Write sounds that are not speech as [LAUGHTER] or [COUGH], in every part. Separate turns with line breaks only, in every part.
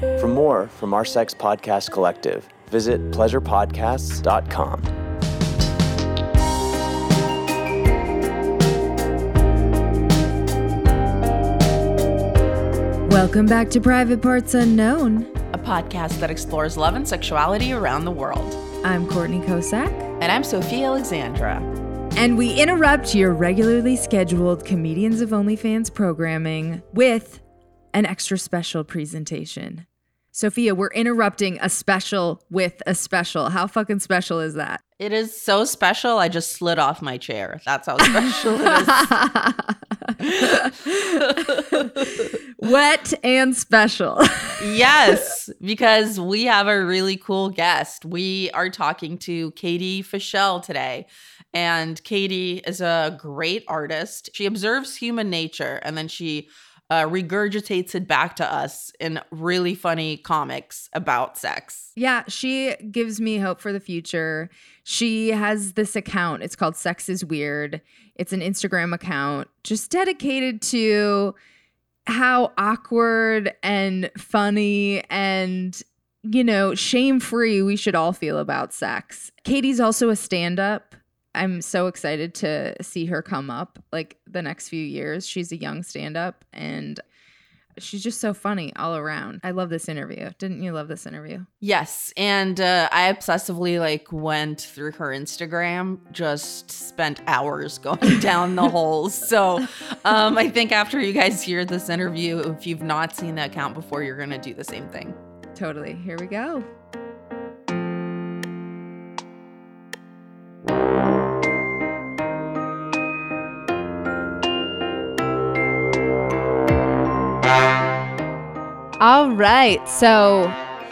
For more from our sex podcast collective, visit pleasurepodcasts.com.
Welcome back to Private Parts Unknown.
a podcast that explores love and sexuality around the world.
I'm Courtney Kocak,
And I'm Sofiya Alexandra.
and we interrupt your regularly scheduled Comedians of OnlyFans programming with an extra special presentation. Sofiya, we're interrupting a special with a special. How fucking special is that?
It is so special, I just slid off my chair. That's how special it is. [LAUGHS]
Wet and special.
yes, [LAUGHS] because we have a really cool guest. We are talking to Katy Fishell today. And Katy is a great artist. She observes human nature and then she uh, regurgitates it back to us in really funny comics about sex.
Yeah, she gives me hope for the future. She has this account. It's called Sex is Weird. It's an Instagram account just dedicated to how awkward and funny and, you know, shame free we should all feel about sex. Katy's also a stand up. I'm so excited to see her come up like the next few years. She's a young stand up and she's just so funny all around. I love this interview. Didn't you love this interview?
Yes, and uh, I obsessively like went through her Instagram, just spent hours [LAUGHS] going down the holes. So um, I think after you guys hear this interview, if you've not seen the account before, you're gonna do the same thing.
Totally. Here we go. All right. So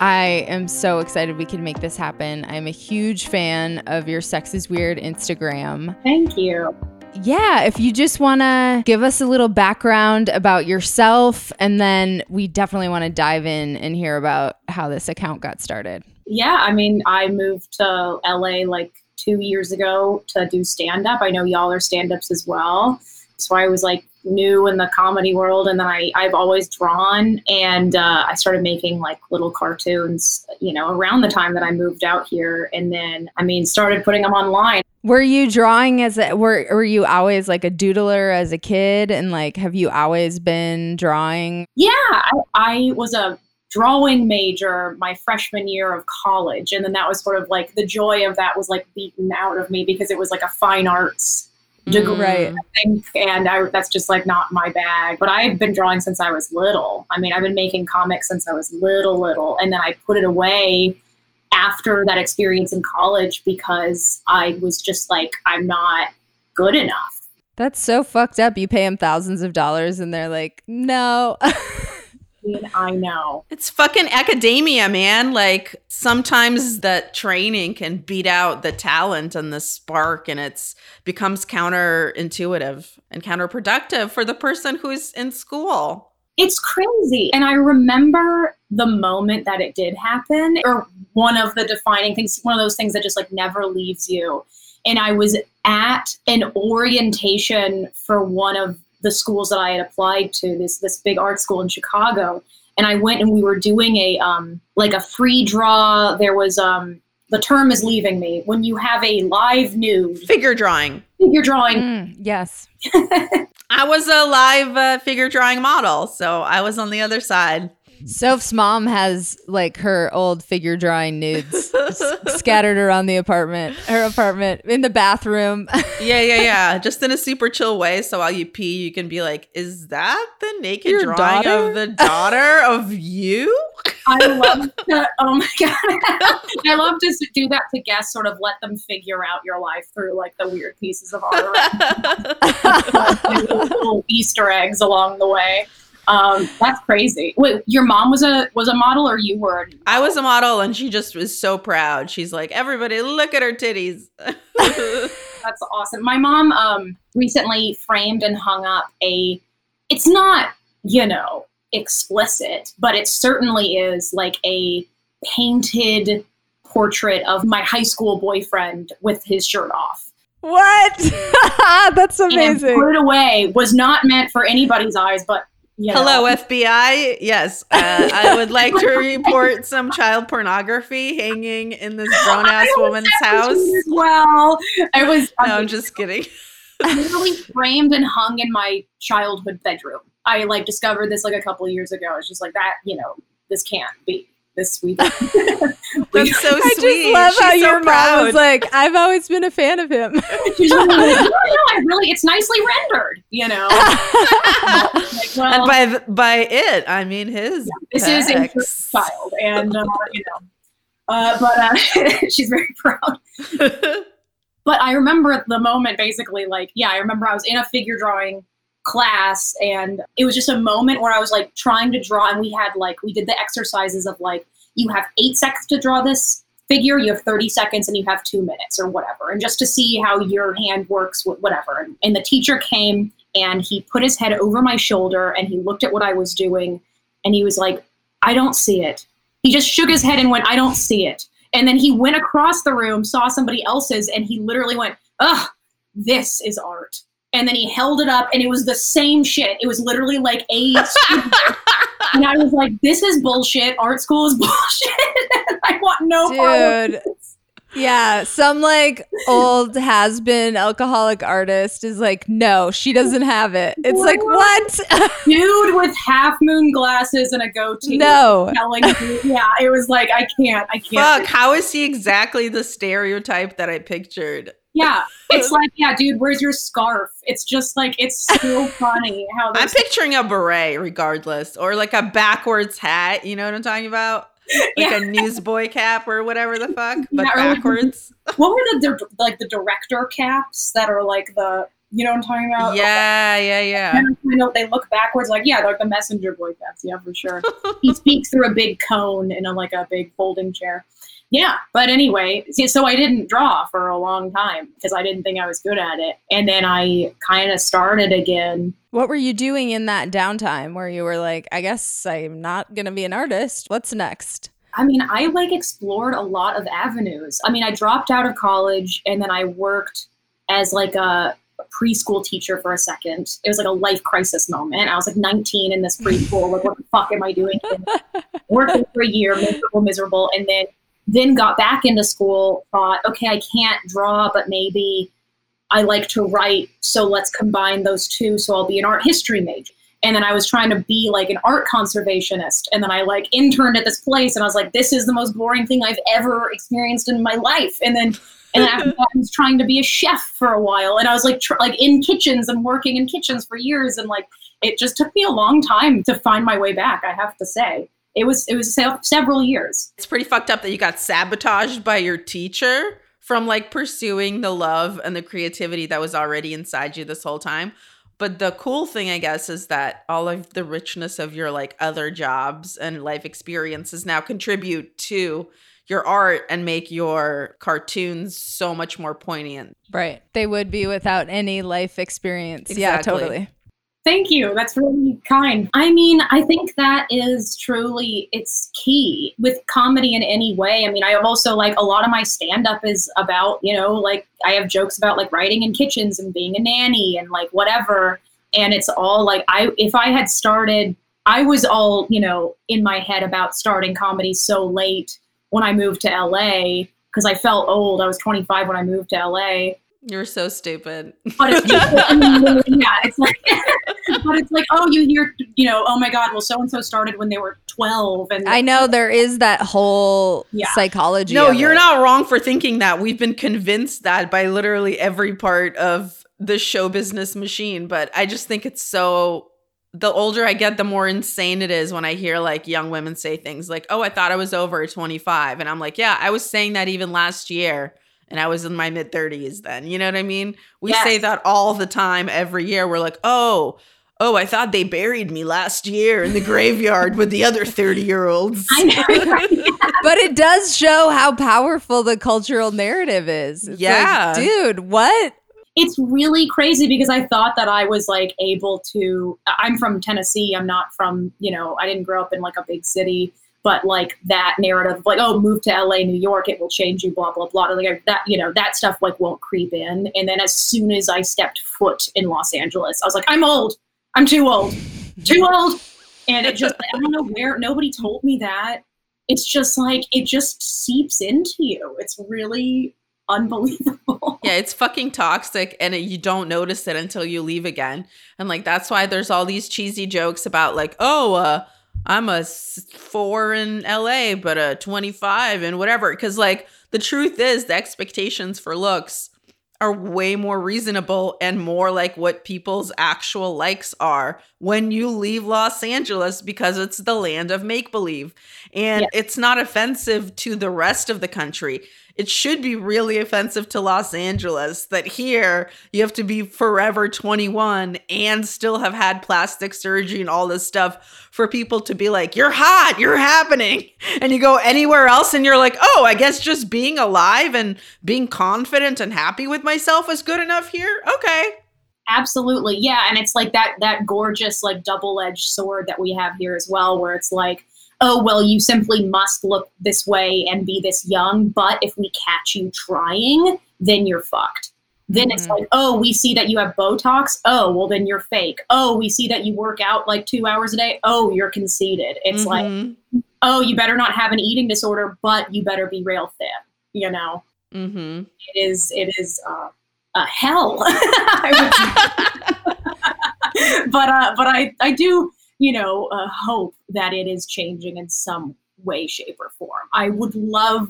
I am so excited we can make this happen. I'm a huge fan of your Sex is Weird Instagram.
Thank you.
Yeah, if you just want to give us a little background about yourself, and then we definitely want to dive in and hear about how this account got started.
Yeah, I mean, I moved to LA like two years ago to do stand up. I know y'all are stand ups as well. So I was like new in the comedy world. And then I, I've always drawn and uh, I started making like little cartoons, you know, around the time that I moved out here. And then, I mean, started putting them online.
Were you drawing as a were were you always like a doodler as a kid and like have you always been drawing?
Yeah, I, I was a drawing major my freshman year of college. And then that was sort of like the joy of that was like beaten out of me because it was like a fine arts degree.
Right. Mm.
I think, and I, that's just like not my bag. But I've been drawing since I was little. I mean, I've been making comics since I was little, little, and then I put it away after that experience in college because I was just like, I'm not good enough.
That's so fucked up. You pay them thousands of dollars and they're like, "No." [LAUGHS]
I mean, I know.
It's fucking academia, man. Like sometimes that training can beat out the talent and the spark, and it's becomes counterintuitive and counterproductive for the person who's in school.
It's crazy. And I remember the moment that it did happen, or one of the defining things, one of those things that just like never leaves you. And I was at an orientation for one of the schools that I had applied to, this this big art school in Chicago. And I went and we were doing a um like a free draw. There was um the term is leaving me. When you have a live nude
Figure drawing.
figure drawing
Mm, yes. [LAUGHS]
I was a live uh, figure drawing model, so I was on the other side.
Soph's mom has like her old figure drawing nudes s- [LAUGHS] scattered around the apartment, her apartment, in the bathroom. [LAUGHS]
Yeah, yeah, yeah. Just in a super chill way. So while you pee, you can be like, "Is that the naked
Your
drawing
daughter?
of the daughter of you?"
I love to, oh my god. I love to do that to guests, sort of let them figure out your life through like the weird pieces of art, [LAUGHS] little Easter eggs along the way. Um, that's crazy. Wait, your mom was a was a model, or you were?
I was a model, and she just was so proud. She's like, "Everybody, look at her titties." [LAUGHS]
That's awesome. My mom um, recently framed and hung up a. It's not, you know, explicit, but it certainly is like a painted portrait of my high school boyfriend with his shirt off.
What? [LAUGHS] That's
And
amazing.
put it away was not meant for anybody's eyes, but you know.
Hello, FBI. Yes, uh, I would like to [LAUGHS] report some child pornography hanging in this grown ass woman's house.
As well, I was
No, I'm just kidding.
literally framed and hung in my childhood bedroom. I like discovered this like a couple of years ago. It's just like that, you know, this can't be this [LAUGHS] [LAUGHS] we.
That's so sweet.
I
sweet.
just love how
so
your mom was like, I've always been a fan of him. [LAUGHS]
She's like, no, no, I really, it's nicely rendered, you know. like, well,
and by by it, I mean his.
this is a child, and uh, you know, uh, but uh, she's very proud. But I remember at the moment basically like, yeah, I remember I was in a figure drawing class and it was just a moment where I was like trying to draw and we had like we did the exercises of like you have 8 seconds to draw this figure, you have 30 seconds and you have 2 minutes or whatever. And just to see how your hand works whatever. And the teacher came and he put his head over my shoulder and he looked at what I was doing and he was like, "I don't see it." He just shook his head and went, "I don't see it." And then he went across the room, saw somebody else's, and he literally went, Ugh, this is art. And then he held it up, and it was the same shit. It was literally like a. [LAUGHS] and I was like, this is bullshit. Art school is [LAUGHS] bullshit. [LAUGHS] I want no part of
Dude. Yeah, some like old has been alcoholic artist is like, no, she doesn't have it. It's like, what?
Dude with half moon glasses and a goatee.
no.
Telling me, yeah, it was like, I can't, I can't.
Fuck, how is he exactly the stereotype that I pictured?
Yeah, it's [LAUGHS] like, yeah, dude, where's your scarf? It's just like, it's so [LAUGHS] funny how
I'm picturing a beret, regardless, or like a backwards hat. You know what I'm talking about? Like
Yeah.
a newsboy cap or whatever the fuck, [LAUGHS] but
Yeah, or like-
backwards.
what were the like the director caps that are like the you know what I'm talking about?
Yeah, yeah, yeah.
And I know they look backwards, like yeah, like the messenger boy caps. Yeah, for sure. he speaks through a big cone in a like a big folding chair. Yeah, but anyway, so I didn't draw for a long time because I didn't think I was good at it, and then I kind of started again.
What were you doing in that downtime where you were like, I guess I'm not going to be an artist? What's next?
I mean, I like explored a lot of avenues. I mean, I dropped out of college and then I worked as like a preschool teacher for a second. It was like a life crisis moment. I was like 19 in this preschool. Like, what the fuck am I doing? [LAUGHS] Working for a year, miserable, miserable, and then then got back into school. Thought, okay, I can't draw, but maybe I like to write. So let's combine those two. So I'll be an art history major and then I was trying to be like an art conservationist, and then I like interned at this place, and I was like, this is the most boring thing I've ever experienced in my life, and then. And then after that, I was trying to be a chef for a while, and I was like, tr- like in kitchens and working in kitchens for years, and like it just took me a long time to find my way back. I have to say, it was it was several years.
It's pretty fucked up that you got sabotaged by your teacher from like pursuing the love and the creativity that was already inside you this whole time. But the cool thing, I guess, is that all of the richness of your like other jobs and life experiences now contribute to your art and make your cartoons so much more poignant.
Right. They would be without any life experience. Yeah, totally.
Thank you. That's really kind. I mean, I think that is truly it's key with comedy in any way. I mean, I have also like a lot of my stand up is about, you know, like I have jokes about like writing in kitchens and being a nanny and like whatever. And it's all like I if I had started I was all, you know, in my head about starting comedy so late when I moved to LA because I felt old. I was 25 when I moved to LA
You're so stupid.
but it's [LAUGHS] yeah, it's like, [LAUGHS] but it's like, oh, you hear, you know, oh my God, well, so and so started when they were twelve, and
I know there is that whole
Yeah.
psychology.
No, you're
it.
not wrong for thinking that. We've been convinced that by literally every part of the show business machine. But I just think it's so. The older I get, the more insane it is when I hear like young women say things like, "Oh, I thought I was over at 25," and I'm like, "Yeah, I was saying that even last year." And I was in my mid 30s then. You know what I mean? We
Yes.
say that all the time, every year. We're like, oh, oh, I thought they buried me last year in the graveyard with the other 30 year olds.
I know. [LAUGHS]
but it does show how powerful the cultural narrative is. It's
Yeah.
like, dude, what?
it's really crazy because I thought that I was like able to. I'm from Tennessee. I'm not from, you know, I didn't grow up in like a big city, but like that narrative, of, like, oh, move to LA, New York, it will change you, blah, blah, blah. Like that, you know, that stuff like won't creep in. And then as soon as I stepped foot in Los Angeles, I was like, I'm old. I'm too old. Too old. And it just, I don't know where, nobody told me that. It's just like, it just seeps into you. It's really unbelievable.
Yeah, it's fucking toxic and it, you don't notice it until you leave again. And like that's why there's all these cheesy jokes about like, "Oh, uh I'm a 4 in LA, but a 25 and whatever." Cuz like the truth is the expectations for looks are way more reasonable and more like what people's actual likes are when you leave Los Angeles because it's the land of make believe. And it's not offensive to the rest of the country. It should be really offensive to Los Angeles that here you have to be forever 21 and still have had plastic surgery and all this stuff for people to be like, you're hot, you're happening. [LAUGHS] And you go anywhere else and you're like, oh, I guess just being alive and being confident and happy with myself is good enough here. Okay.
Absolutely. Yeah. And it's like that that gorgeous like double-edged sword that we have here as well, where it's like, oh well, you simply must look this way and be this young, but if we catch you trying, then you're fucked. Then it's
Mhm.
like, oh, we see that you have Botox. Oh, well, then you're fake. Oh, we see that you work out like two hours a day. Oh, you're conceited. It's like,
Mhm.
oh, you better not have an eating disorder, but you better be real thin. You know,
Mhm.
it is, it is uh, a hell. [LAUGHS] [LAUGHS] [LAUGHS] But uh, but I I do you know uh, hope that it is changing in some way, shape, or form. I would love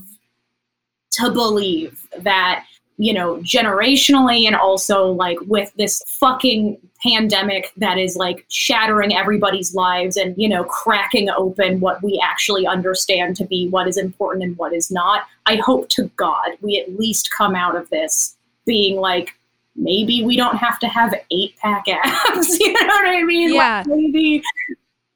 to believe that you know generationally and also like with this fucking pandemic that is like shattering everybody's lives and you know cracking open what we actually understand to be what is important and what is not i hope to god we at least come out of this being like maybe we don't have to have eight pack [LAUGHS] abs you know what i mean
Yeah.
like maybe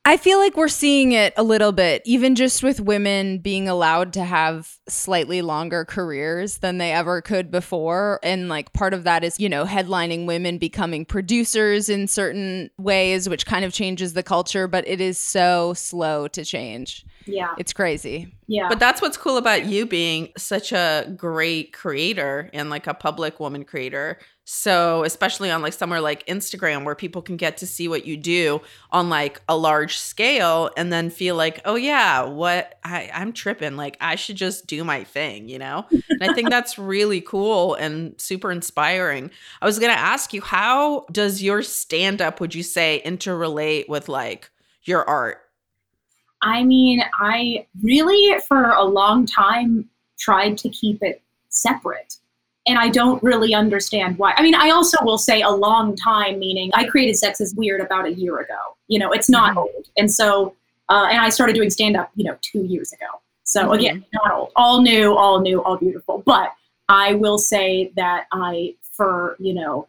I feel like we're seeing it a little bit, even just with women being allowed to have slightly longer careers than they ever could before. And like part of that is, you know, headlining women becoming producers in certain ways, which kind of changes the culture, but it is so slow to change.
Yeah
It's crazy.
yeah
But that's what's cool about you being such a great creator and like a public woman creator. So, especially on like somewhere like Instagram where people can get to see what you do on like a large scale and then feel like, oh yeah, what I, I'm tripping. Like I should just do my thing, you know? And I think [LAUGHS] that's really cool and super inspiring. I was gonna ask you, how does your stand-up, would you say, interrelate with like your art?
I mean, I really, for a long time, tried to keep it separate. And I don't really understand why. I mean, I also will say a long time, meaning I created Sex is Weird about a year ago. You know, it's not
Mhm.
old. And so, uh, and I started doing stand up, you know, two years ago. So again, not old, all new, all new, all beautiful. But I will say that I, for, you know,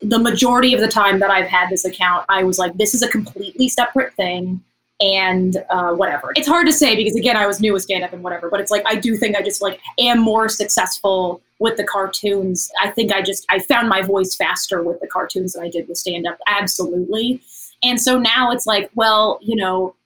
the majority of the time that I've had this account, I was like, this is a completely separate thing and uh, whatever. It's hard to say because again, I was new with stand up and whatever, but it's like I do think I just like am more successful with the cartoons. I think I just I found my voice faster with the cartoons than I did with stand up. Absolutely. And so now it's like, well, you know,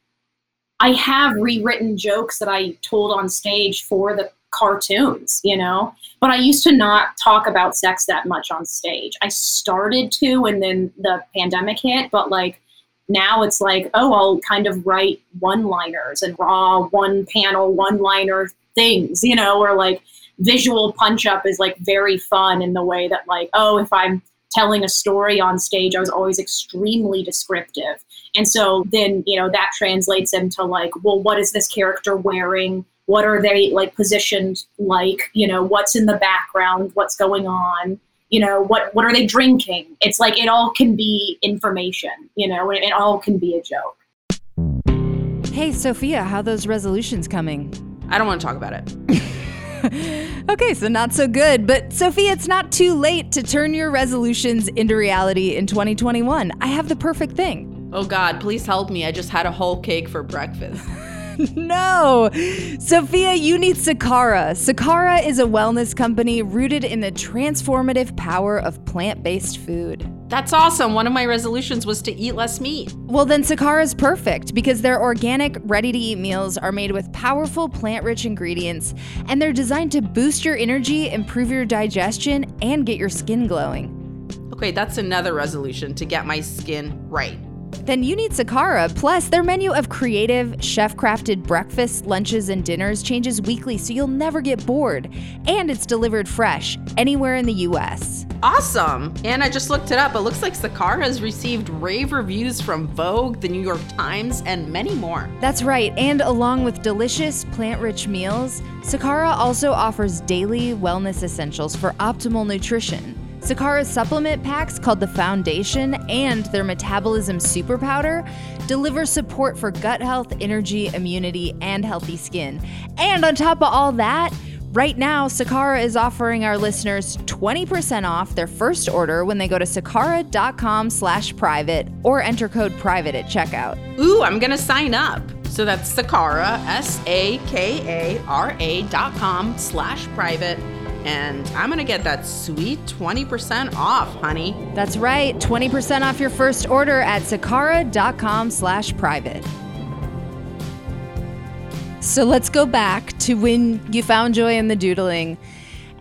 I have rewritten jokes that I told on stage for the cartoons, you know, but I used to not talk about sex that much on stage. I started to, and then the pandemic hit, but like now it's like, oh, I'll kind of write one liners and raw one panel, one liner things, you know, or like visual punch up is like very fun in the way that, like, oh, if I'm telling a story on stage, I was always extremely descriptive. And so then, you know, that translates into like, well, what is this character wearing? What are they like positioned like? You know, what's in the background? What's going on? You know, what what are they drinking? It's like it all can be information, you know, and it all can be a joke.
Hey, Sofiya, how those resolutions coming?
I don't want to talk about it. [LAUGHS]
okay, so not so good. But Sofiya, it's not too late to turn your resolutions into reality in 2021. I have the perfect thing.
Oh God, please help me. I just had a whole cake for breakfast. [LAUGHS] [LAUGHS]
no. Sofiya, you need Sakara. Sakara is a wellness company rooted in the transformative power of plant based food.
That's awesome. One of my resolutions was to eat less meat.
Well, then Sakara is perfect because their organic, ready to eat meals are made with powerful plant rich ingredients and they're designed to boost your energy, improve your digestion, and get your skin glowing.
Okay, that's another resolution to get my skin right
then you need Sakara. Plus, their menu of creative, chef crafted breakfasts, lunches, and dinners changes weekly so you'll never get bored. And it's delivered fresh anywhere in the US.
Awesome! And I just looked it up. It looks like Sakara has received rave reviews from Vogue, the New York Times, and many more.
That's right. And along with delicious, plant rich meals, Sakara also offers daily wellness essentials for optimal nutrition. Sakara's supplement packs called the Foundation and their Metabolism Super Powder deliver support for gut health, energy, immunity, and healthy skin. And on top of all that, Right now, Sakara is offering our listeners 20% off their first order when they go to sakara.com slash private or enter code private at checkout.
Ooh, I'm gonna sign up. So that's Sakara, S-A-K-A-R-A dot com slash private and I'm going to get that sweet 20% off, honey.
That's right, 20% off your first order at sakara.com slash private. So let's go back to when you found joy in the doodling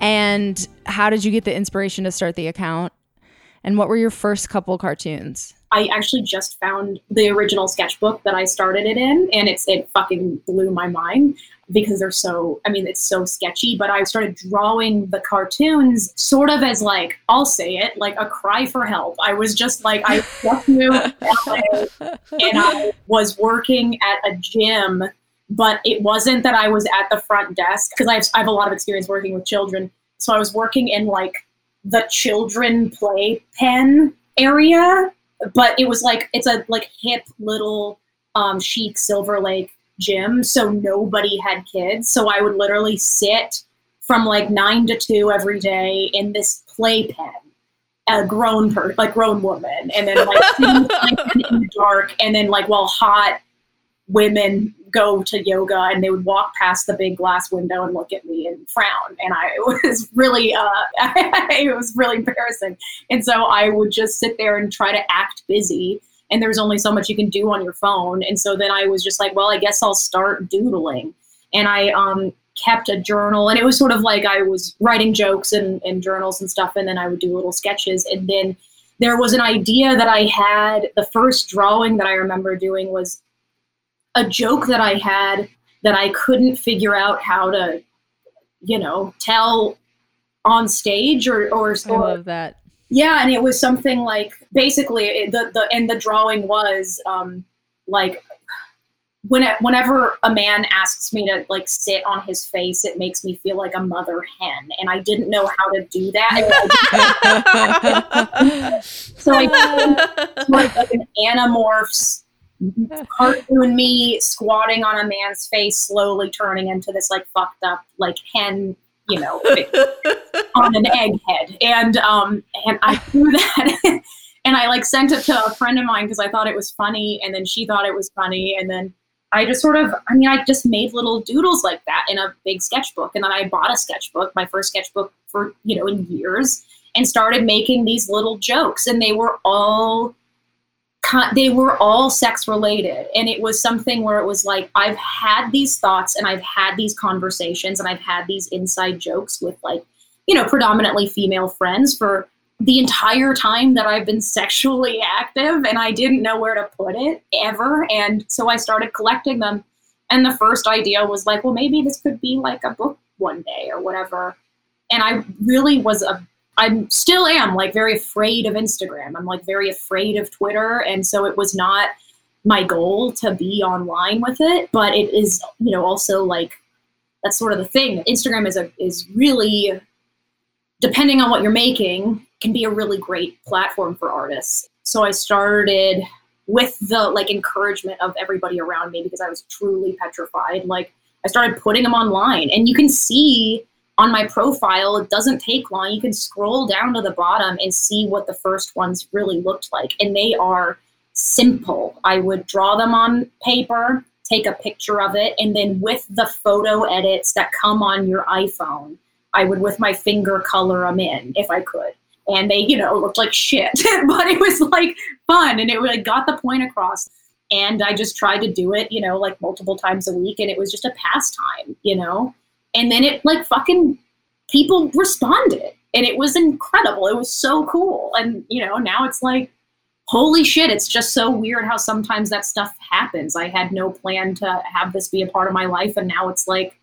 and how did you get the inspiration to start the account? And what were your first couple cartoons?
I actually just found the original sketchbook that I started it in, and it's it fucking blew my mind because they're so I mean it's so sketchy. But I started drawing the cartoons sort of as like I'll say it like a cry for help. I was just like I [LAUGHS] just moved and I was working at a gym, but it wasn't that I was at the front desk because I have, I have a lot of experience working with children. So I was working in like the children play pen area but it was like it's a like hip little um, chic Silver Lake gym, so nobody had kids. So I would literally sit from like nine to two every day in this playpen, a grown per like grown woman, and then like [LAUGHS] in the dark, and then like while hot women go to yoga and they would walk past the big glass window and look at me and frown and i [LAUGHS] was really uh [LAUGHS] it was really embarrassing and so i would just sit there and try to act busy and there's only so much you can do on your phone. And so then i was just like well i guess i'll start doodling. And i um kept a journal and it was sort of like i was writing jokes and, and journals and stuff and then i would do little sketches. And then there was an idea that i had the first drawing that i remember doing was a joke that I had that I couldn't figure out how to, you know, tell on stage or or,
I love that.
Yeah, and it was something like basically the the and the drawing was um like when it, whenever a man asks me to like sit on his face, it makes me feel like a mother hen, and I didn't know how to do that. [LAUGHS] so I [LAUGHS] did like an anamorphs cartoon me squatting on a man's face, slowly turning into this like fucked up like hen, you know, on an egghead. And um, and I threw [LAUGHS] that, and I like sent it to a friend of mine because I thought it was funny, and then she thought it was funny, and then. I just sort of, I mean, I just made little doodles like that in a big sketchbook. And then I bought a sketchbook, my first sketchbook for, you know, in years, and started making these little jokes. And they were all they were all sex related. And it was something where it was like i've had these thoughts and i've had these conversations and i've had these inside jokes with like you know predominantly female friends for the entire time that i've been [LAUGHS] sexually active and i didn't know where to put it ever. And so i started collecting them. And the first idea was like well maybe this could be like a book one day or whatever. And i really was a I still am like very afraid of Instagram. I'm like very afraid of Twitter. And so it was not my goal to be online with it, but it is, you know, also like that's sort of the thing. Instagram is a is really depending on what you're making, can be a really great platform for artists. So I started with the like encouragement of everybody around me because I was truly petrified. Like I started putting them online and you can see on my profile, it doesn't take long. You can scroll down to the bottom and see what the first ones really looked like. And they are simple. I would draw them on paper, take a picture of it, and then with the photo edits that come on your iPhone, I would with my finger color them in if I could. And they, you know, looked like shit, [LAUGHS] but it was like fun and it really got the point across. And I just tried to do it, you know, like multiple times a week. And it was just a pastime, you know? And then it like fucking people responded. And it was incredible. It was so cool. And, you know, now it's like, holy shit, it's just so weird how sometimes that stuff happens. I had no plan to have this be a part of my life. And now it's like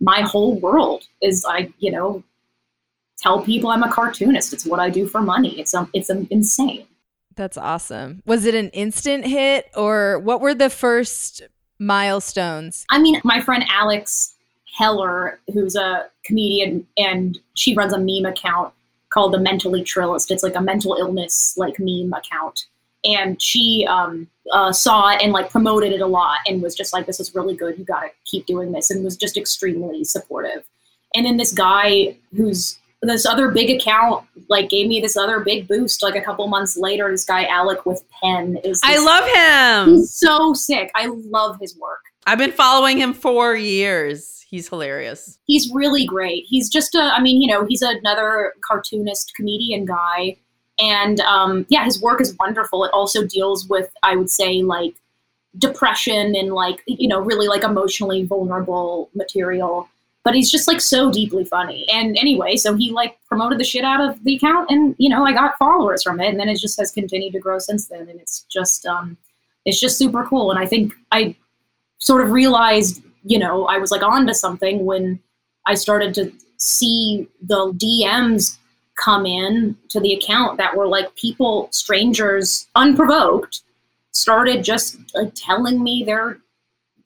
my whole world is I, you know, tell people I'm a cartoonist. It's what I do for money. It's um, it's um, insane.
That's awesome. Was it an instant hit or what were the first milestones?
I mean, my friend Alex Heller, who's a comedian and she runs a meme account called the Mentally Trillist. It's like a mental illness like meme account. And she um, uh, saw it and like promoted it a lot and was just like, this is really good. You got to keep doing this. And was just extremely supportive. And then this guy who's this other big account like gave me this other big boost like a couple months later this guy alec with pen is
I love him.
he's so sick i love his work
I've been following him for years. He's hilarious.
he's really great. He's just a i mean you know he's another cartoonist comedian guy. And um, yeah his work is wonderful. It also deals with i would say like depression and like you know really like emotionally vulnerable material. But he's just like so deeply funny. And anyway so he like promoted the shit out of the account and you know i got followers from it. And then it just has continued to grow since then. And it's just um it's just super cool. And i think i sort of realized you know i was like on to something when i started to see the dms come in to the account that were like people strangers unprovoked started just like telling me their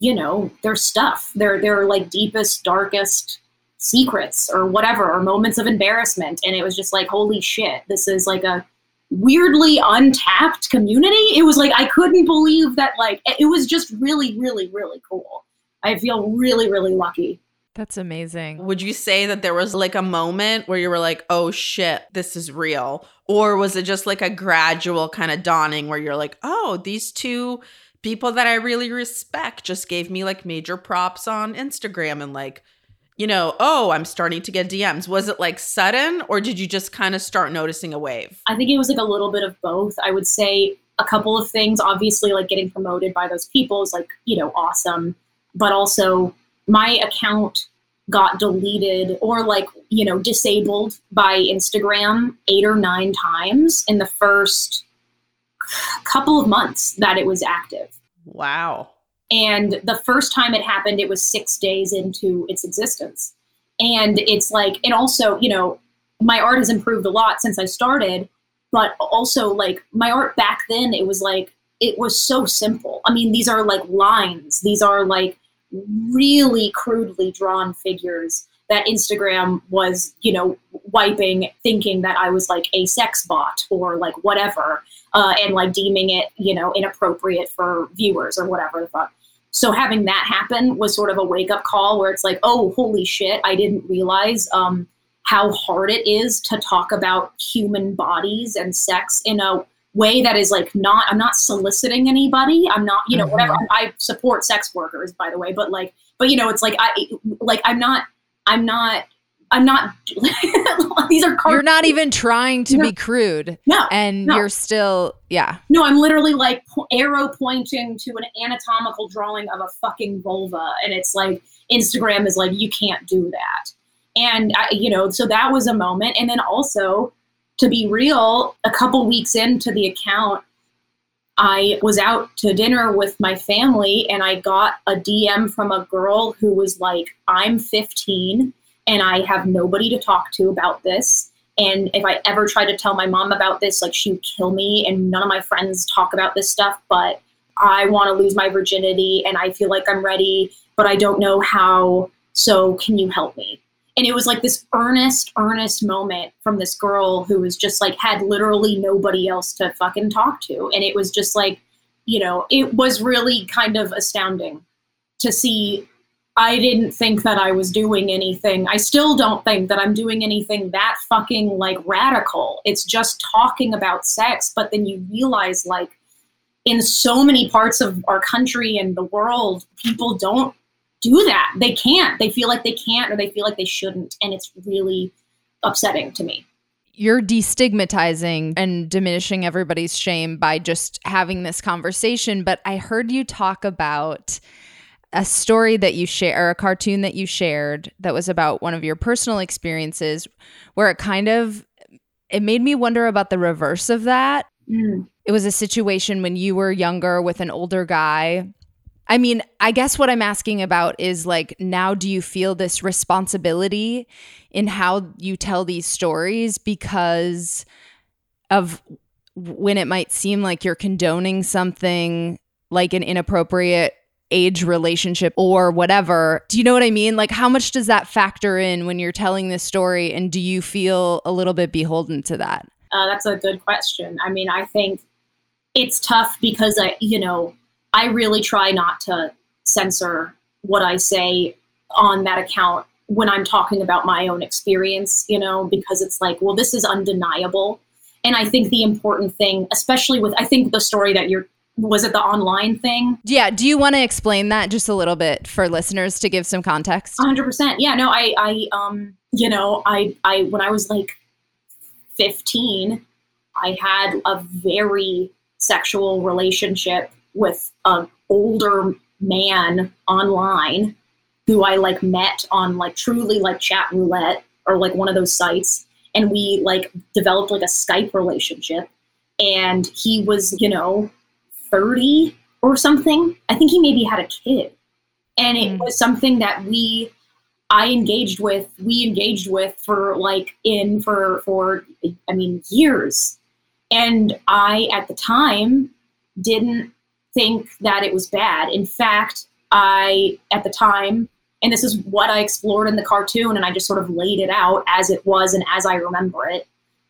you know their stuff their their like deepest darkest secrets or whatever or moments of embarrassment. And it was just like holy shit this is like a weirdly untapped community. It was like i couldn't believe that like it was just really really really cool i feel really really lucky
That's amazing.
Would you say that there was like a moment where you were like, oh shit, this is real? Or was it just like a gradual kind of dawning where you're like, oh, these two people that I really respect just gave me like major props on Instagram and like, you know, oh, I'm starting to get DMs. Was it like sudden or did you just kind of start noticing a wave?
I think it was like a little bit of both. I would say a couple of things. Obviously, like getting promoted by those people is like, you know, awesome. But also, my account got deleted or like, you know, disabled by Instagram eight or nine times in the first couple of months that it was active.
Wow.
And the first time it happened, it was six days into its existence. And it's like, and also, you know, my art has improved a lot since I started, but also like my art back then, it was like, it was so simple. I mean, these are like lines, these are like really crudely drawn figures that Instagram was, you know, wiping, thinking that I was like a sex bot or like whatever, uh, and like deeming it, you know, inappropriate for viewers or whatever the fuck. So having that happen was sort of a wake up call where it's like, oh, holy shit, I didn't realize um, how hard it is to talk about human bodies and sex in a way that is like not i'm not soliciting anybody i'm not you know mm-hmm. whatever i support sex workers by the way but like but you know it's like i like i'm not i'm not i'm not [LAUGHS] these are cartoons.
You're not even trying to
No.
be crude.
no
And
no.
you're still, yeah.
no i'm literally like arrow pointing to an anatomical drawing of a fucking vulva and it's like instagram is like you can't do that and I, you know so that was a moment and then also to be real a couple weeks into the account i was out to dinner with my family and i got a dm from a girl who was like i'm 15 and i have nobody to talk to about this and if i ever try to tell my mom about this like she would kill me and none of my friends talk about this stuff but i want to lose my virginity and i feel like i'm ready but i don't know how so can you help me and it was like this earnest earnest moment from this girl who was just like had literally nobody else to fucking talk to and it was just like you know it was really kind of astounding to see I didn't think that I was doing anything. I still don't think that I'm doing anything that fucking like radical. It's just talking about sex, but then you realize like in so many parts of our country and the world, people don't do that. They can't. They feel like they can't or they feel like they shouldn't. And it's really upsetting to me.
You're destigmatizing and diminishing everybody's shame by just having this conversation. But I heard you talk about a story that you share, or a cartoon that you shared that was about one of your personal experiences, where it kind of it made me wonder about the reverse of that. Mm. It was a situation when you were younger with an older guy. I mean, I guess what I'm asking about is like, now do you feel this responsibility in how you tell these stories because of when it might seem like you're condoning something like an inappropriate age relationship or whatever. Do you know what I mean? Like, how much does that factor in when you're telling this story? And do you feel a little bit beholden to that?
Uh, that's a good question. I mean, I think it's tough because I, you know, I really try not to censor what I say on that account when I'm talking about my own experience, you know, because it's like, well, this is undeniable. And I think the important thing, especially with, I think the story that you're was it the online thing?
Yeah. Do you want to explain that just a little bit for listeners to give some context?
100%. Yeah. No, I, I, um, you know, I, I, when I was like 15, I had a very sexual relationship with an older man online who I like met on like truly like chat roulette or like one of those sites. And we like developed like a Skype relationship. And he was, you know, 30 or something. I think he maybe had a kid. And it mm. was something that we I engaged with, we engaged with for like in for for I mean years. And I at the time didn't think that it was bad. In fact, I at the time and this is what I explored in the cartoon and I just sort of laid it out as it was and as I remember it,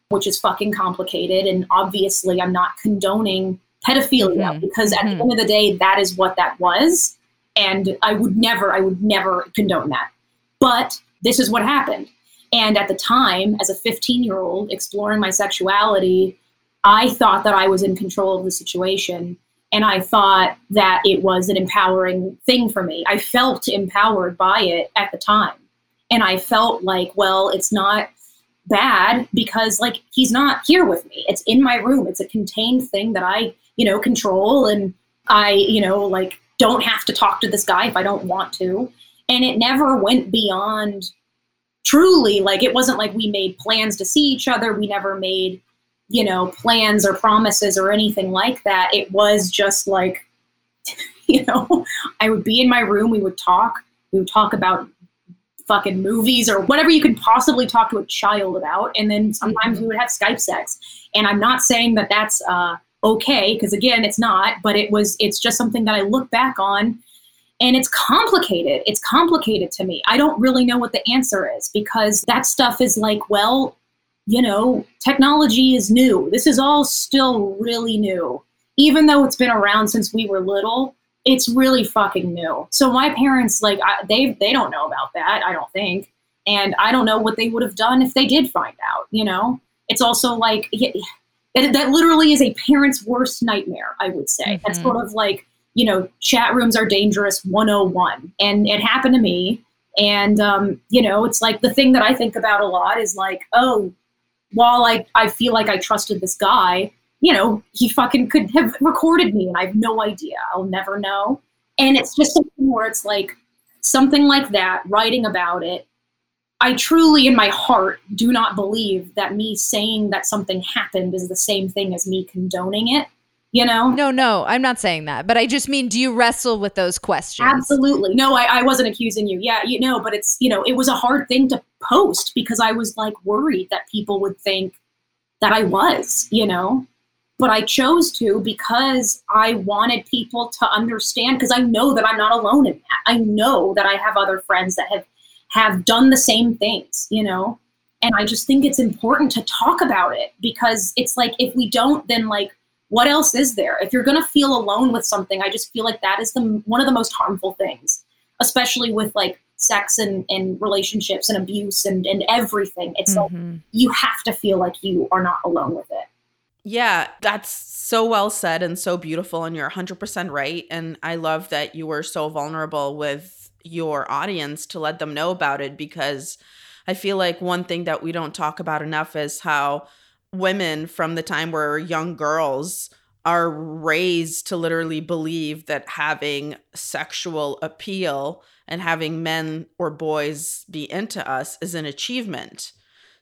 which is fucking complicated and obviously I'm not condoning pedophilia mm-hmm. because at mm-hmm. the end of the day that is what that was and i would never i would never condone that but this is what happened and at the time as a 15 year old exploring my sexuality i thought that i was in control of the situation and i thought that it was an empowering thing for me. I felt empowered by it at the time. And i felt like well it's not bad because like he's not here with me. It's in my room. It's a contained thing that i you know, control. And I, you know, like don't have to talk to this guy if I don't want to. And it never went beyond truly like it wasn't like we made plans to see each other. We never made, you know, plans or promises or anything like that. It was just like, [LAUGHS] you know, I would be in my room, we would talk, we would talk about fucking movies or whatever you could possibly talk to a child about. And then sometimes mm-hmm. we would have Skype sex. And I'm not saying that that's, uh, okay because again it's not but it was it's just something that i look back on and it's complicated it's complicated to me i don't really know what the answer is because that stuff is like well you know technology is new this is all still really new even though it's been around since we were little it's really fucking new so my parents like I, they they don't know about that i don't think and i don't know what they would have done if they did find out you know it's also like that, that literally is a parent's worst nightmare, I would say. Mm-hmm. That's sort of like, you know, chat rooms are dangerous 101. And it happened to me. And, um, you know, it's like the thing that I think about a lot is like, oh, while I, I feel like I trusted this guy, you know, he fucking could have recorded me and I have no idea. I'll never know. And it's just something where it's like something like that, writing about it, I truly, in my heart, do not believe that me saying that something happened is the same thing as me condoning it. You know?
No, no, I'm not saying that. But I just mean, do you wrestle with those questions?
Absolutely. No, I, I wasn't accusing you. Yeah, you know, but it's, you know, it was a hard thing to post because I was like worried that people would think that I was, you know? But I chose to because I wanted people to understand because I know that I'm not alone in that. I know that I have other friends that have have done the same things, you know? And I just think it's important to talk about it because it's like if we don't, then like what else is there? If you're gonna feel alone with something, I just feel like that is the one of the most harmful things. especially with like sex and, and relationships and abuse and, and everything. It's mm-hmm. like you have to feel like you are not alone with it.
Yeah, that's so well said and so beautiful. And you're 100% right. And I love that you were so vulnerable with your audience to let them know about it because I feel like one thing that we don't talk about enough is how women from the time we're young girls are raised to literally believe that having sexual appeal and having men or boys be into us is an achievement.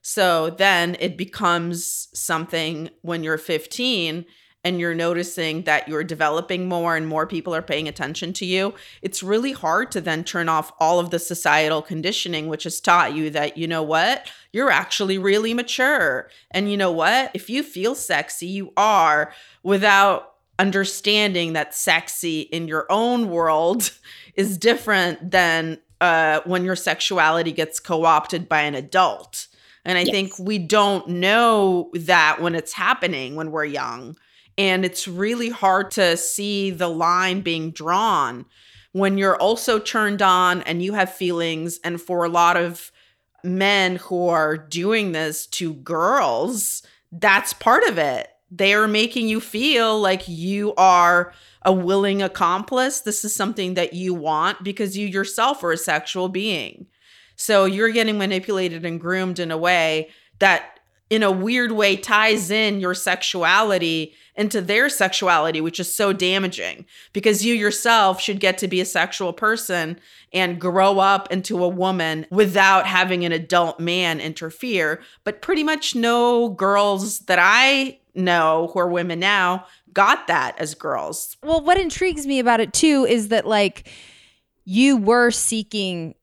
So then it becomes something when you're 15 and you're noticing that you're developing more and more people are paying attention to you, it's really hard to then turn off all of the societal conditioning, which has taught you that, you know what, you're actually really mature. And you know what, if you feel sexy, you are without understanding that sexy in your own world is different than uh, when your sexuality gets co opted by an adult. And I yes. think we don't know that when it's happening when we're young. And it's really hard to see the line being drawn when you're also turned on and you have feelings. And for a lot of men who are doing this to girls, that's part of it. They are making you feel like you are a willing accomplice. This is something that you want because you yourself are a sexual being. So you're getting manipulated and groomed in a way that, in a weird way, ties in your sexuality into their sexuality, which is so damaging because you yourself should get to be a sexual person and grow up into a woman without having an adult man interfere. But pretty much no girls that I know who are women now got that as girls.
Well, what intrigues me about it too is that like you were seeking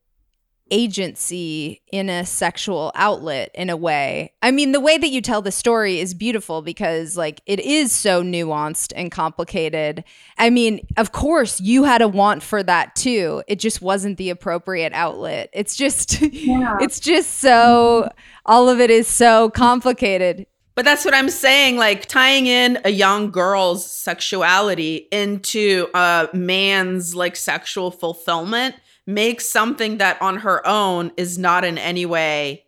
agency in a sexual outlet in a way. I mean, the way that you tell the story is beautiful because like it is so nuanced and complicated. I mean, of course, you had a want for that too. It just wasn't the appropriate outlet. It's just [LAUGHS] yeah. it's just so all of it is so complicated.
But that's what I'm saying. Like tying in a young girl's sexuality into a man's like sexual fulfillment makes something that on her own is not in any way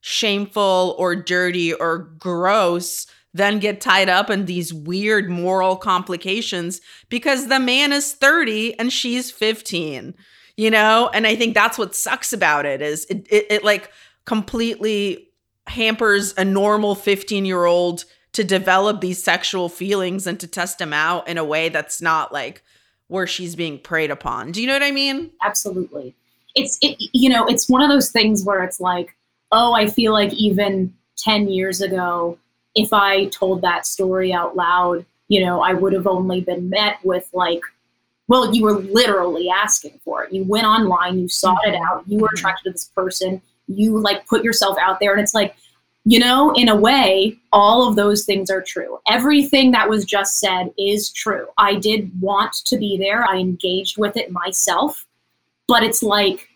shameful or dirty or gross then get tied up in these weird moral complications because the man is 30 and she's 15 you know and i think that's what sucks about it is it, it, it like completely hampers a normal 15 year old to develop these sexual feelings and to test them out in a way that's not like where she's being preyed upon. Do you know what I mean?
Absolutely. It's it you know, it's one of those things where it's like, oh, I feel like even 10 years ago if I told that story out loud, you know, I would have only been met with like well, you were literally asking for it. You went online, you sought it out, you were mm-hmm. attracted to this person, you like put yourself out there and it's like you know, in a way, all of those things are true. Everything that was just said is true. I did want to be there, I engaged with it myself, but it's like,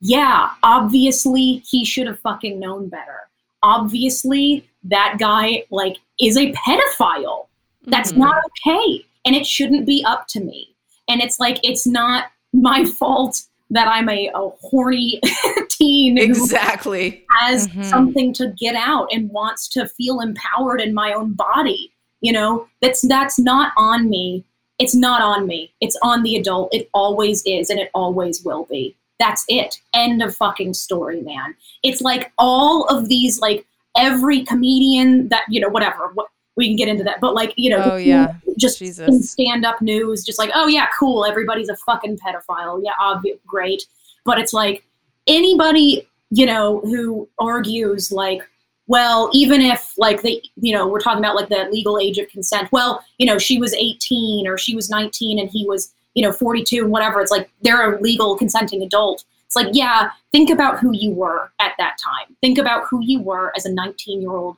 yeah, obviously he should have fucking known better. Obviously, that guy, like, is a pedophile. That's mm-hmm. not okay. And it shouldn't be up to me. And it's like, it's not my [LAUGHS] fault that I'm a, a horny [LAUGHS] teen
exactly
has mm-hmm. something to get out and wants to feel empowered in my own body. You know, that's that's not on me. It's not on me. It's on the adult. It always is, and it always will be. That's it. End of fucking story, man. It's like all of these, like every comedian that you know, whatever. What, we can get into that. But like, you know,
oh, yeah.
just stand up news, just like, oh yeah, cool, everybody's a fucking pedophile. Yeah, obvious, great. But it's like anybody, you know, who argues like, well, even if like they, you know, we're talking about like the legal age of consent. Well, you know, she was 18 or she was 19 and he was, you know, 42 and whatever. It's like they're a legal consenting adult. It's like, yeah, think about who you were at that time. Think about who you were as a 19 year old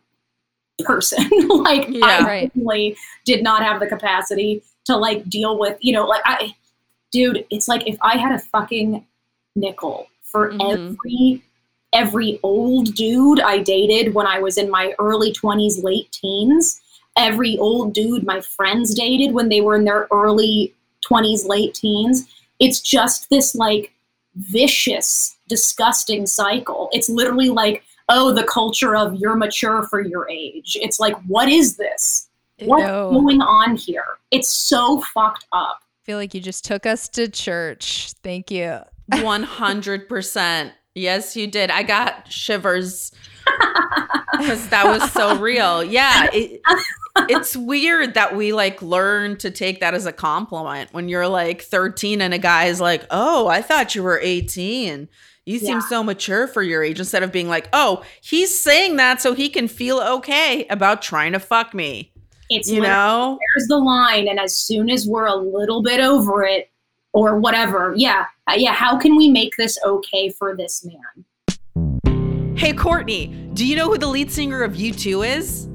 person. [LAUGHS] like yeah, I right. definitely did not have the capacity to like deal with, you know, like I dude, it's like if I had a fucking nickel for mm-hmm. every every old dude I dated when I was in my early 20s, late teens, every old dude my friends dated when they were in their early 20s, late teens, it's just this like vicious, disgusting cycle. It's literally like, oh, the culture of you're mature for your age. It's like, what is this? What's
Ew.
going on here? It's so fucked up.
I feel like you just took us to church. Thank you.
100%. Yes, you did. I got shivers [LAUGHS] because that was so real. Yeah. It, it's weird that we like learn to take that as a compliment when you're like 13 and a guy is like, oh, I thought you were 18. You seem
Yeah.
so mature for your age instead of being like, oh, he's saying that so he can feel okay about trying to fuck me.
It's
You know?
there's the line, and as soon as we're a little bit over it, or whatever, yeah, uh, yeah, how can we make this okay for this man?
Hey, Courtney, do you know who the lead singer of U2 is?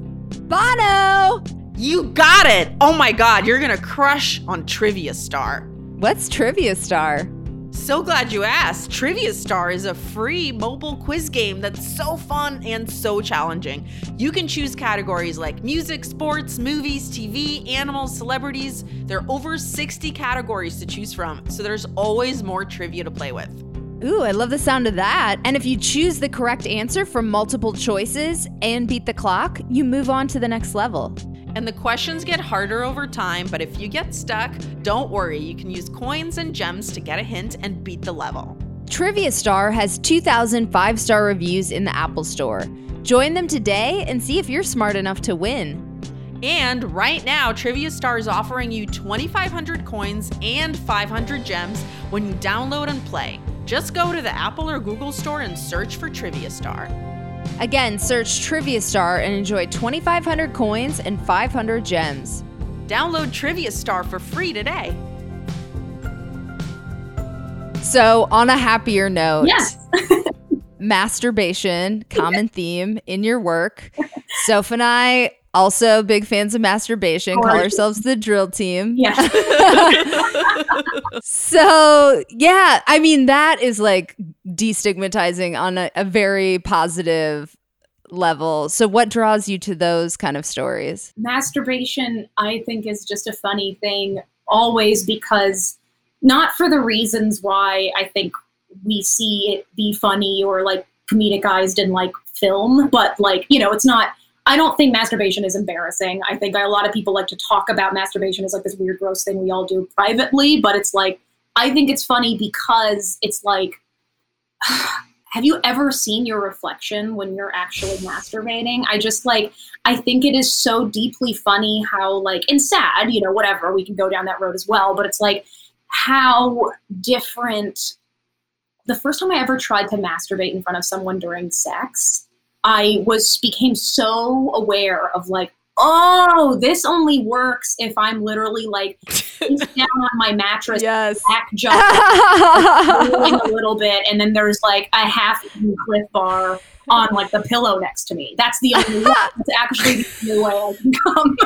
Bono!
You got it! Oh my god, you're gonna crush on Trivia Star.
What's Trivia Star?
So glad you asked. Trivia Star is a free mobile quiz game that's so fun and so challenging. You can choose categories like music, sports, movies, TV, animals, celebrities. There are over 60 categories to choose from, so there's always more trivia to play with.
Ooh, I love the sound of that. And if you choose the correct answer from multiple choices and beat the clock, you move on to the next level.
And the questions get harder over time, but if you get stuck, don't worry. You can use coins and gems to get a hint and beat the level.
Trivia Star has 2,000 five star reviews in the Apple Store. Join them today and see if you're smart enough to win.
And right now, Trivia Star is offering you 2,500 coins and 500 gems when you download and play. Just go to the Apple or Google Store and search for Trivia Star.
Again, search Trivia Star and enjoy 2,500 coins and 500 gems.
Download Trivia Star for free today.
So, on a happier note,
Yes. [LAUGHS]
masturbation, common theme in your work. Soph and I, also big fans of masturbation, call ourselves the drill team.
Yeah. [LAUGHS] [LAUGHS]
So, yeah, I mean, that is like destigmatizing on a, a very positive level. So, what draws you to those kind of stories?
Masturbation, I think, is just a funny thing always because not for the reasons why I think we see it be funny or like comedicized in like film, but like, you know, it's not. I don't think masturbation is embarrassing. I think a lot of people like to talk about masturbation as like this weird, gross thing we all do privately, but it's like, I think it's funny because it's like, [SIGHS] have you ever seen your reflection when you're actually masturbating? I just like, I think it is so deeply funny how, like, and sad, you know, whatever, we can go down that road as well, but it's like how different. The first time I ever tried to masturbate in front of someone during sex, I was became so aware of like, oh, this only works if I'm literally like [LAUGHS] down on my mattress,
Yes.
back [LAUGHS] jump, rolling a little bit, and then there's like a half Clif Bar on like the pillow next to me. That's the only way. [LAUGHS] That's actually the only way I can come.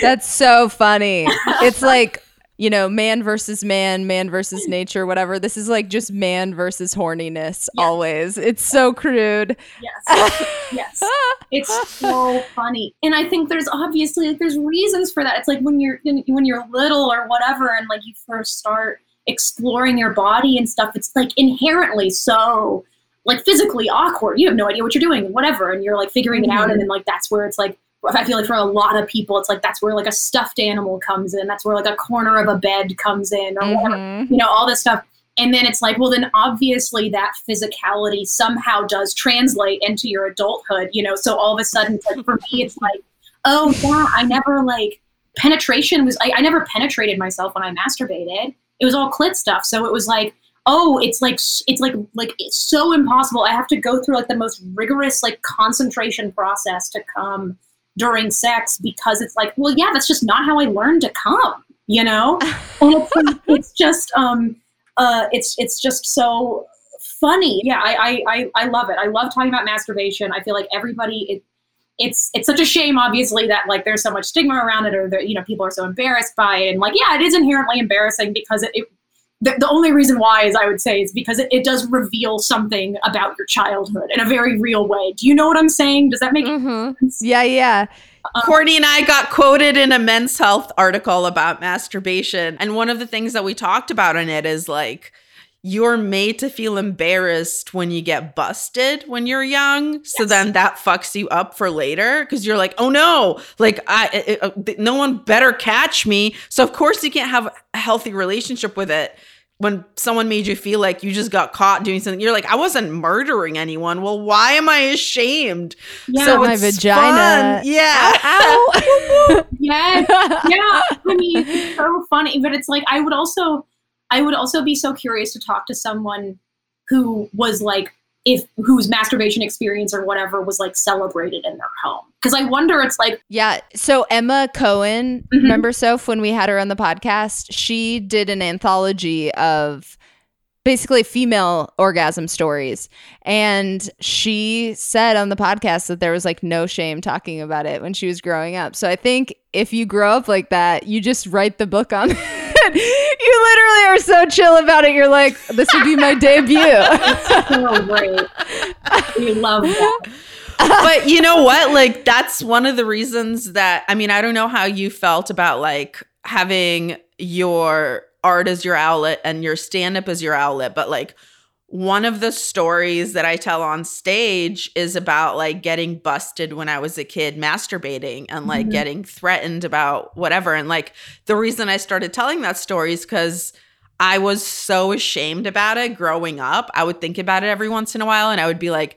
That's so funny. It's like, you know, man versus man, man versus nature, whatever. This is like just man versus horniness always. It's so crude.
yes, yes. [LAUGHS] It's so funny, and I think there's obviously like there's reasons for that. It's like when you're when you're little or whatever, and like you first start exploring your body and stuff. It's like inherently so like physically awkward. You have no idea what you're doing, whatever, and you're like figuring it out, and mm-hmm. then like that's where it's like. I feel like for a lot of people, it's like that's where like a stuffed animal comes in. That's where like a corner of a bed comes in, or whatever
Mhm.
you know, all this stuff. And then it's like, well, then obviously that physicality somehow does translate into your adulthood, you know. So all of a sudden, like for me, it's like, oh yeah, I never like penetration was. I, I never penetrated myself when I masturbated. It was all clit stuff. So it was like, oh, it's like it's like like it's so impossible. I have to go through like the most rigorous like concentration process to come during sex because it's like, well, yeah, that's just not how I learned to come, you know. [LAUGHS] and it's it's just um uh it's it's just so funny. Yeah, I, I I I love it. I love talking about masturbation. I feel like everybody it it's it's such a shame obviously that like there's so much stigma around it or that you know people are so embarrassed by it and like yeah it is inherently embarrassing because it, it the, the only reason why is I would say is because it, it does reveal something about your childhood in a very real way. Do you know what I'm saying? Does that make
Mhm.
sense?
Yeah, yeah.
Courtney and I got quoted in a men's health article about masturbation. And one of the things that we talked about in it is like, you're made to feel embarrassed when you get busted when you're young. So then that fucks you up for later because you're like, oh no, like I, it, it, no one better catch me. So of course you can't have a healthy relationship with it when someone made you feel like you just got caught doing something. You're like, I wasn't murdering anyone. Well, why am I ashamed?
Yeah, so my vagina.
Fun. Yeah.
Ow. ow. [LAUGHS]
yes. Yeah. I mean, it's so funny, but it's like I would also I would also be so curious to talk to someone who was like if whose masturbation experience or whatever was like celebrated in their home because i wonder it's like
yeah so emma cohen mm-hmm. remember soph when we had her on the podcast she did an anthology of basically female orgasm stories. And she said on the podcast that there was like no shame talking about it when she was growing up. So I think if you grow up like that, you just write the book on [LAUGHS] it. You literally are so chill about it. You're like, this would be my debut.
so great. We love that.
but you know what? Like, that's one of the reasons that, I mean, I don't know how you felt about like having your art as your outlet and your stand up as your outlet, but like one of the stories that I tell on stage is about like getting busted when I was a kid masturbating and like mm-hmm. getting threatened about whatever. And like the reason I started telling that story is because I was so ashamed about it growing up. I would think about it every once in a while and I would be like,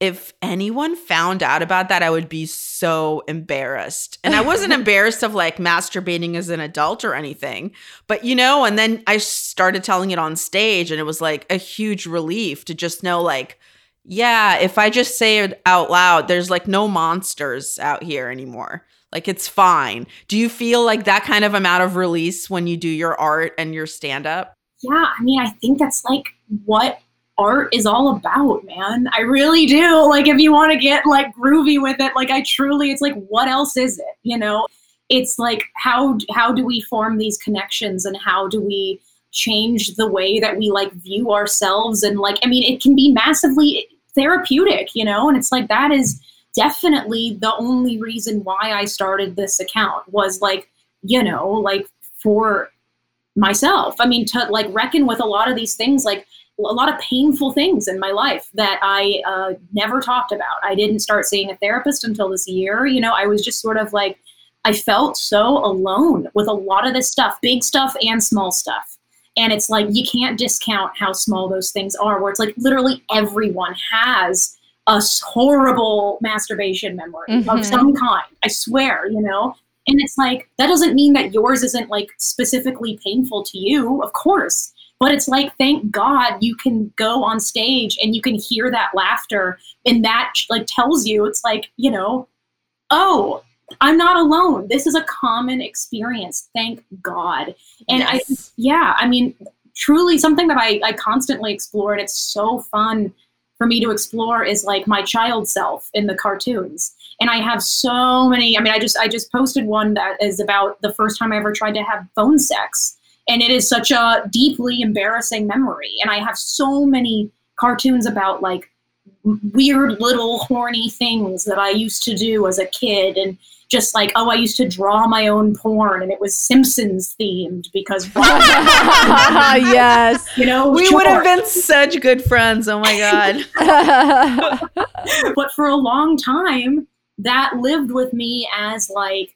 if anyone found out about that, I would be so embarrassed. And I wasn't [LAUGHS] embarrassed of like masturbating as an adult or anything, but you know, and then I started telling it on stage, and it was like a huge relief to just know, like, yeah, if I just say it out loud, there's like no monsters out here anymore. Like, it's fine. Do you feel like that kind of amount of release when you do your art and your stand up?
Yeah, I mean, I think that's like what art is all about, man. I really do. Like, if you want to get like groovy with it, like, I truly, it's like, what else is it? You know, it's like, how how do we form these connections, and how do we change the way that we like view ourselves? And like, I mean, it can be massively therapeutic, you know. And it's like that is definitely the only reason why I started this account was like, you know, like for myself. I mean, to like reckon with a lot of these things, like a lot of painful things in my life that I uh, never talked about. I didn't start seeing a therapist until this year. You know, I was just sort of like, I felt so alone with a lot of this stuff, big stuff and small stuff. And it's like, you can't discount how small those things are, where it's like literally everyone has a horrible masturbation memory mm-hmm. of some kind. I swear, you know? And it's like, that doesn't mean that yours isn't like specifically painful to you, of course but it's like, thank God you can go on stage and you can hear that laughter. And that like tells you, it's like, you know, oh, I'm not alone. This is a common experience. Thank God. And yes. I, yeah, I mean, truly something that I, I constantly explore and it's so fun for me to explore is like my child self in the cartoons and i have so many i mean i just i just posted one that is about the first time i ever tried to have phone sex and it is such a deeply embarrassing memory. And i have so many cartoons about like weird little horny things that i used to do as a kid and just like oh i used to draw my own porn and it was simpsons themed because [LAUGHS] [LAUGHS]
yes.
You know
we sure. would have been such good friends. Oh my god. [LAUGHS]
But for a long time that lived with me as like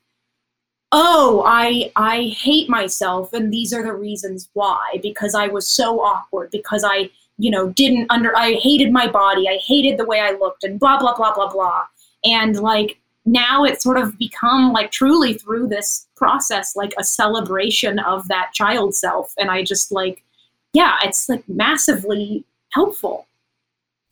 oh i i hate myself and these are the reasons why because i was so awkward because i you know didn't under i hated my body i hated the way i looked and blah blah blah blah blah. And like now it's sort of become like truly through this process like a celebration of that child self and i just like yeah it's like massively helpful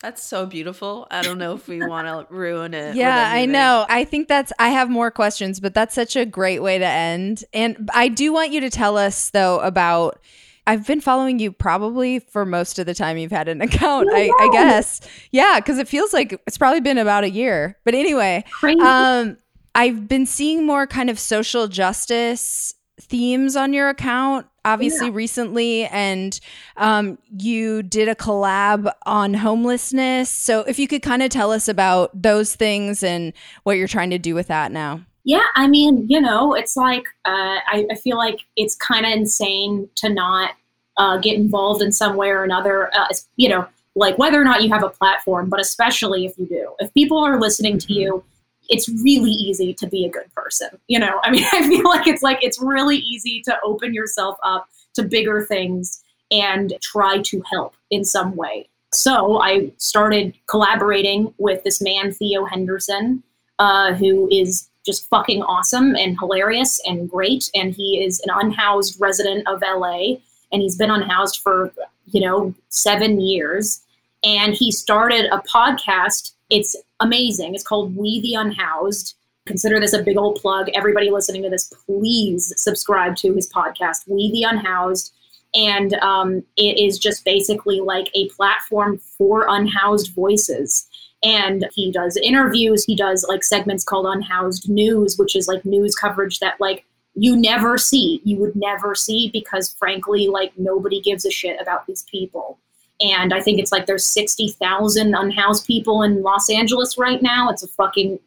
that's so beautiful. I don't know if we want to ruin it.
Yeah, I know. I think that's, I have more questions, but that's such a great way to end. And I do want you to tell us, though, about. I've been following you probably for most of the time you've had an [LAUGHS] account, I, I, guess. Yeah, because it feels like it's probably been about a year. But anyway, um, I've been seeing more kind of social justice themes on your account obviously yeah. recently and um, you did a collab on homelessness so if you could kind of tell us about those things and what you're trying to do with that now
Yeah, I mean, you know, it's like uh, I, I feel like it's kind of insane to not uh, get involved in some way or another. Uh, you know, like whether or not you have a platform, but especially if you do. If people are listening to you, it's really easy to be a good person. You know, I mean, [LAUGHS] I feel like it's like it's really easy to open yourself up to bigger things and try to help in some way. So I started collaborating with this man, Theo Henderson, uh, who is just fucking awesome and hilarious and great. And he is an unhoused resident of LA and he's been unhoused for, you know, seven years. And he started a podcast. It's amazing. It's called We the Unhoused. Consider this a big old plug. Everybody listening to this, please subscribe to his podcast, We the Unhoused. And um, it is just basically like a platform for unhoused voices and he does interviews he does like segments called unhoused news which is like news coverage that like you never see you would never see because frankly like nobody gives a shit about these people and i think it's like there's 60,000 unhoused people in los angeles right now it's a fucking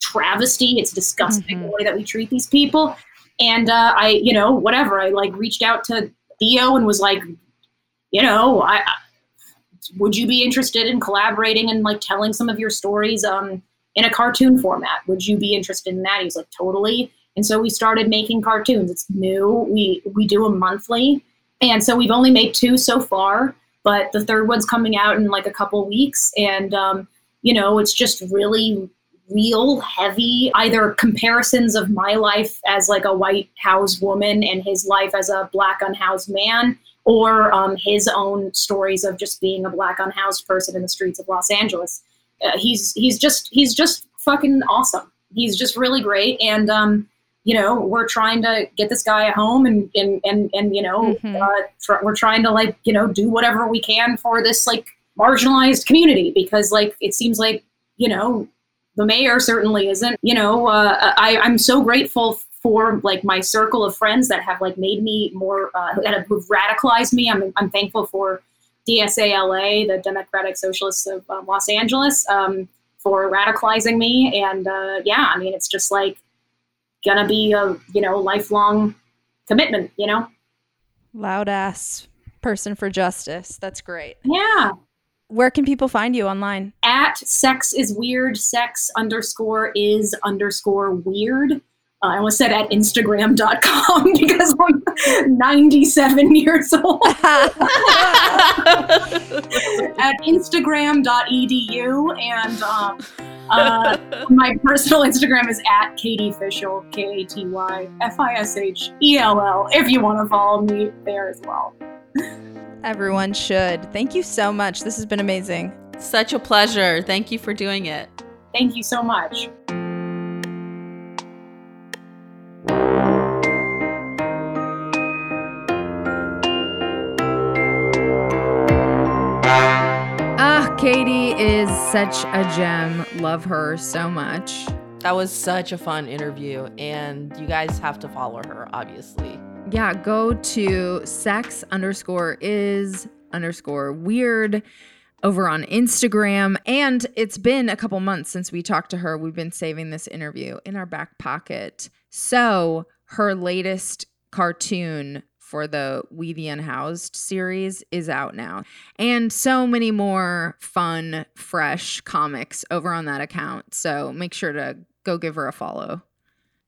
travesty it's disgusting mm-hmm. the way that we treat these people and uh, i you know whatever i like reached out to theo and was like you know i would you be interested in collaborating and like telling some of your stories um, in a cartoon format? Would you be interested in that? He's like, totally. And so we started making cartoons. It's new. We we do them monthly, and so we've only made two so far. But the third one's coming out in like a couple weeks, and um, you know, it's just really real heavy either comparisons of my life as like a white housed woman and his life as a black unhoused man or um, his own stories of just being a black unhoused person in the streets of Los Angeles. Uh, he's he's just he's just fucking awesome. He's just really great, and um, you know we're trying to get this guy home, and and and and you know mm-hmm. uh, tr- we're trying to like you know do whatever we can for this like marginalized community because like it seems like you know the mayor certainly isn't. You know uh, I I'm so grateful for like my circle of friends that have like made me more uh, that have radicalized me. I'm I'm thankful for DSALA, the Democratic Socialists of uh, Los Angeles, um, for radicalizing me. And uh, yeah, I mean, it's just like gonna be a you know lifelong commitment. You know,
loud ass person for justice. That's great.
Yeah.
Where can people find you online?
At sex is weird. Sex underscore is underscore weird. Uh, I almost said at Instagram.com [LAUGHS] because I'm 97 years old. [LAUGHS] at Instagram.edu. And um, uh, my personal Instagram is at Katy Fishell, K A T Y F I S H E L L, if you want to follow me there as well.
Everyone should. Thank you so much. This has been amazing.
Such a pleasure. Thank you for doing it.
Thank you so much.
Katy is such a gem. Love her so much.
That was such a fun interview, and you guys have to follow her, obviously.
Yeah, go to sex underscore is underscore weird over on Instagram. And it's been a couple months since we talked to her. We've been saving this interview in our back pocket. So, her latest cartoon for the We the Unhoused series is out now. And so many more fun, fresh comics over on that account. So make sure to go give her a follow.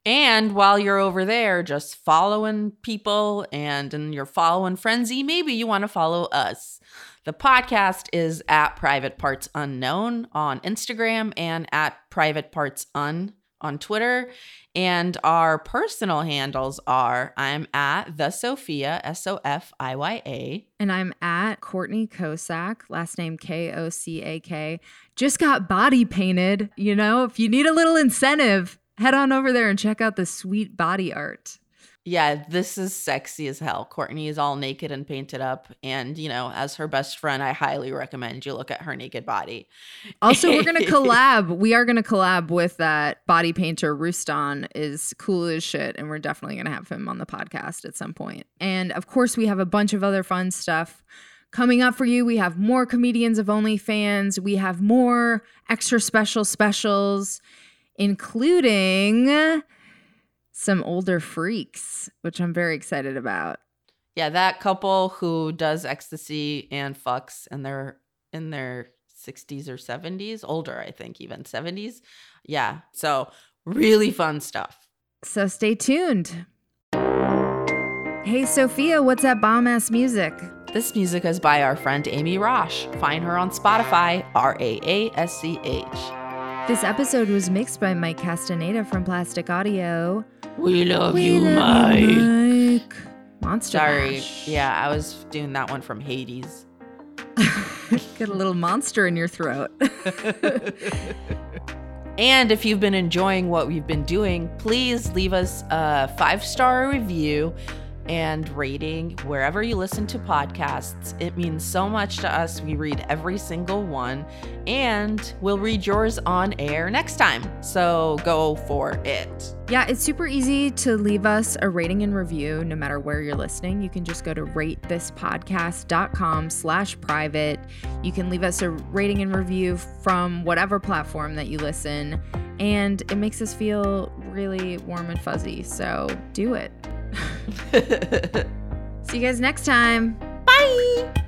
And while you're over there just following people and, and you're following Frenzy, maybe you want to follow us. The podcast is at Private Parts Unknown on Instagram and at Private Parts Un on Twitter. And our personal handles are I'm at the Sofiya, S O F I Y A.
And I'm at Courtney Kocak, last name K O C A K. Just got body painted. You know, if you need a little incentive, head on over there and check out the sweet body art.
Yeah, this is sexy as hell. Courtney is all naked and painted up. And, you know, as her best friend, I highly recommend you look at her naked body.
Also, we're going [LAUGHS] to collab. We are going to collab with that body painter. Rustan is cool as shit. And we're definitely going to have him on the podcast at some point. And of course, we have a bunch of other fun stuff coming up for you. We have more comedians of OnlyFans, we have more extra special specials including some older freaks, which I'm very excited about.
Yeah, that couple who does ecstasy and fucks and they're in their 60s or 70s, older, I think, even 70s. Yeah. So, really fun stuff.
So, stay tuned. Hey, Sofiya, what's that bomb ass music?
This music is by our friend Amy Raasch. Find her on Spotify, R A A S C H.
This episode was mixed by Mike Castaneda from Plastic Audio.
We love
We
you,
love
Mike.
you, Mike. Monster
Sorry.
Mash.
Yeah, I was doing that one from Hades. [LAUGHS]
Get a little monster in your throat. [LAUGHS]
And if you've been enjoying what we've been doing, please leave us a five star review and rating wherever you listen to podcasts. It means so much to us. We read every single one and we'll read yours on air next time. So go for it.
yeah, it's super easy to leave us a rating and review no matter where you're listening. You can just go to ratethispodcast.com slash private. You can leave us a rating and review from whatever platform that you listen. And it makes us feel really warm and fuzzy. So do it. [LAUGHS] See you guys next time.
Bye.